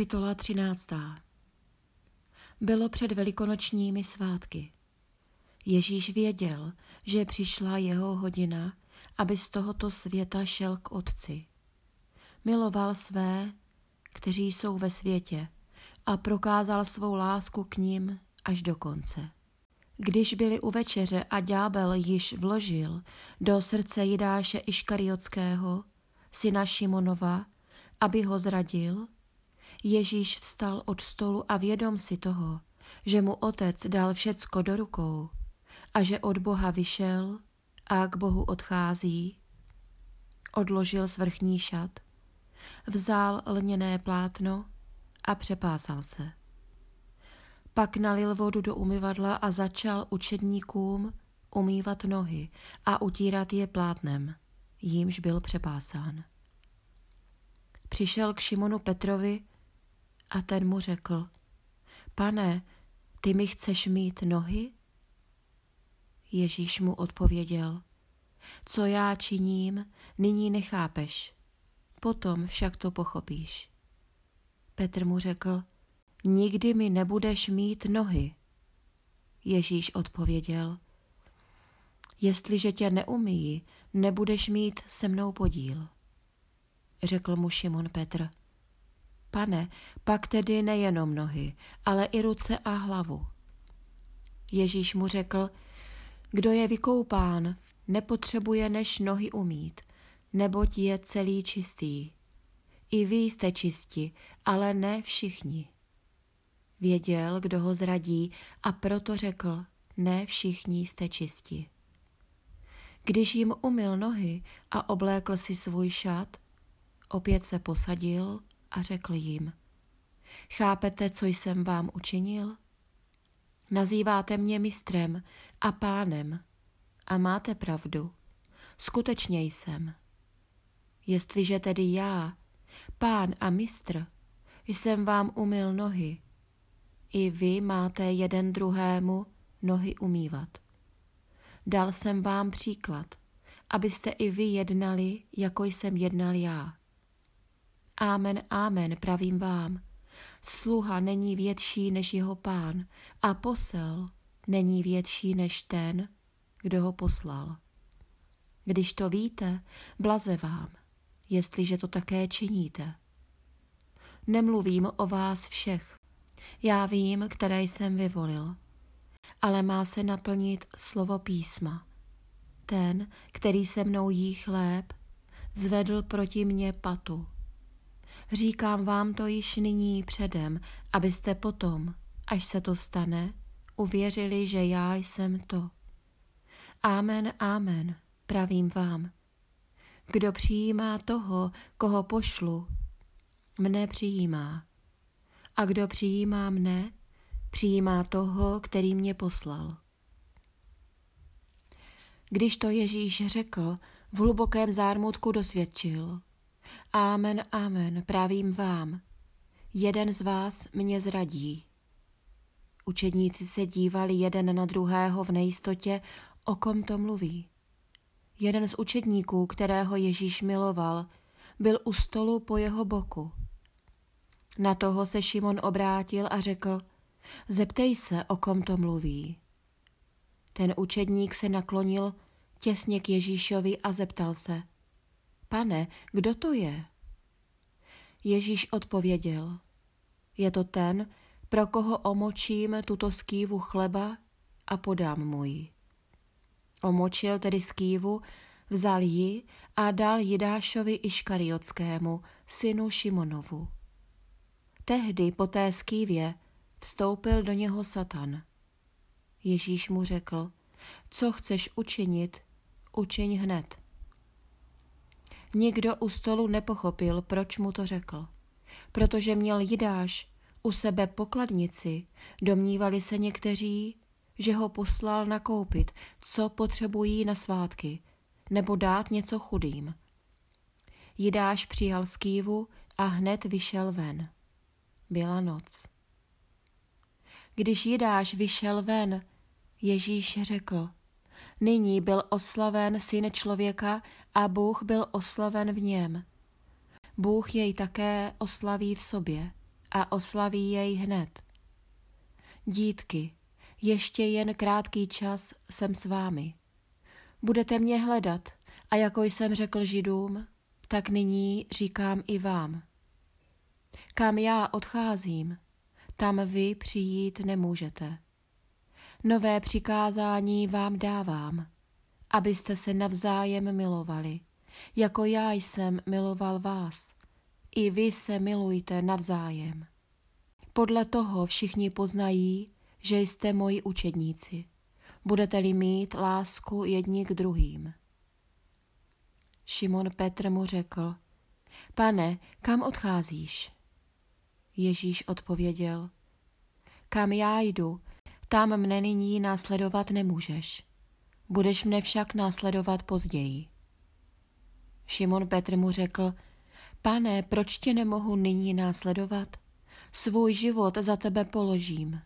Kapitola 13. Bylo před velikonočními svátky. Ježíš věděl, že přišla jeho hodina, aby z tohoto světa šel k Otci. Miloval své, kteří jsou ve světě, a prokázal svou lásku k ním až do konce. Když byli u večeře a ďábel již vložil do srdce Jidáše Iškariotského, syna Šimonova, aby ho zradil, Ježíš vstal od stolu a vědom si toho, že mu otec dal všecko do rukou a že od Boha vyšel a k Bohu odchází, odložil svrchní šat, vzal lněné plátno a přepásal se. Pak nalil vodu do umyvadla a začal učedníkům umývat nohy a utírat je plátnem, jímž byl přepásán. Přišel k Šimonu Petrovi a ten mu řekl, pane, ty mi chceš mít nohy? Ježíš mu odpověděl, co já činím, nyní nechápeš, potom však to pochopíš. Petr mu řekl, nikdy mi nebudeš mít nohy. Ježíš odpověděl, jestliže tě neumíjí, nebudeš mít se mnou podíl. Řekl mu Šimon Petr, pane, pak tedy nejenom nohy, ale i ruce a hlavu. Ježíš mu řekl, kdo je vykoupán, nepotřebuje než nohy umít, neboť je celý čistý. I vy jste čisti, ale ne všichni. Věděl, kdo ho zradí a proto řekl, ne všichni jste čisti. Když jim umyl nohy a oblékl si svůj šat, opět se posadil a řekl jim, chápete, co jsem vám učinil? Nazýváte mě mistrem a pánem a máte pravdu. Skutečně jsem. Jestliže tedy já, pán a mistr, jsem vám umyl nohy, i vy máte jeden druhému nohy umývat. Dal jsem vám příklad, abyste i vy jednali, jako jsem jednal já. Amen, amen, pravím vám. Sluha není větší než jeho pán a posel není větší než ten, kdo ho poslal. Když to víte, blaze vám, jestliže to také činíte. Nemluvím o vás všech. Já vím, které jsem vyvolil. Ale má se naplnit slovo písma. Ten, který se mnou jí chléb, zvedl proti mně patu. Říkám vám to již nyní předem, abyste potom, až se to stane, uvěřili, že já jsem to. Amen, amen, pravím vám. Kdo přijímá toho, koho pošlu, mne přijímá. A kdo přijímá mne, přijímá toho, který mě poslal. Když to Ježíš řekl, v hlubokém zármutku dosvědčil. Amen, amen, právím vám. Jeden z vás mě zradí. Učedníci se dívali jeden na druhého v nejistotě, o kom to mluví. Jeden z učedníků, kterého Ježíš miloval, byl u stolu po jeho boku. Na toho se Šimon obrátil a řekl, zeptej se, o kom to mluví. Ten učedník se naklonil těsně k Ježíšovi a zeptal se, pane, kdo to je? Ježíš odpověděl, je to ten, pro koho omočím tuto skývu chleba a podám mu ji. Omočil tedy skývu, vzal ji a dal Jidášovi Iškariotskému, synu Šimonovu. Tehdy po té skývě vstoupil do něho Satan. Ježíš mu řekl, co chceš učinit, učiň hned. Nikdo u stolu nepochopil, proč mu to řekl. Protože měl Jidáš u sebe pokladnici, domnívali se někteří, že ho poslal nakoupit, co potřebují na svátky, nebo dát něco chudým. Jidáš přijal skývu a hned vyšel ven. Byla noc. Když Jidáš vyšel ven, Ježíš řekl, nyní byl oslaven syn člověka a Bůh byl oslaven v něm. Bůh jej také oslaví v sobě a oslaví jej hned. Dítky, ještě jen krátký čas jsem s vámi. Budete mě hledat a jako jsem řekl židům, tak nyní říkám i vám. Kam já odcházím, tam vy přijít nemůžete. Nové přikázání vám dávám, abyste se navzájem milovali, jako já jsem miloval vás. I vy se milujte navzájem. Podle toho všichni poznají, že jste moji učedníci. Budete-li mít lásku jedni k druhým. Šimon Petr mu řekl, pane, kam odcházíš? Ježíš odpověděl, kam já jdu, tam mne nyní následovat nemůžeš. Budeš mne však následovat později. Šimon Petr mu řekl, pane, proč tě nemohu nyní následovat? Svůj život za tebe položím.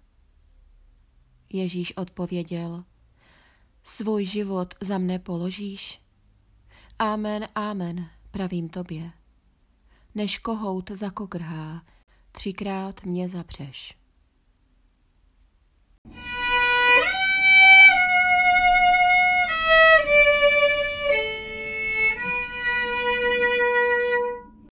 Ježíš odpověděl, svůj život za mne položíš? Amen, amen, pravím tobě. Než kohout zakokrhá, třikrát mě zapřeš.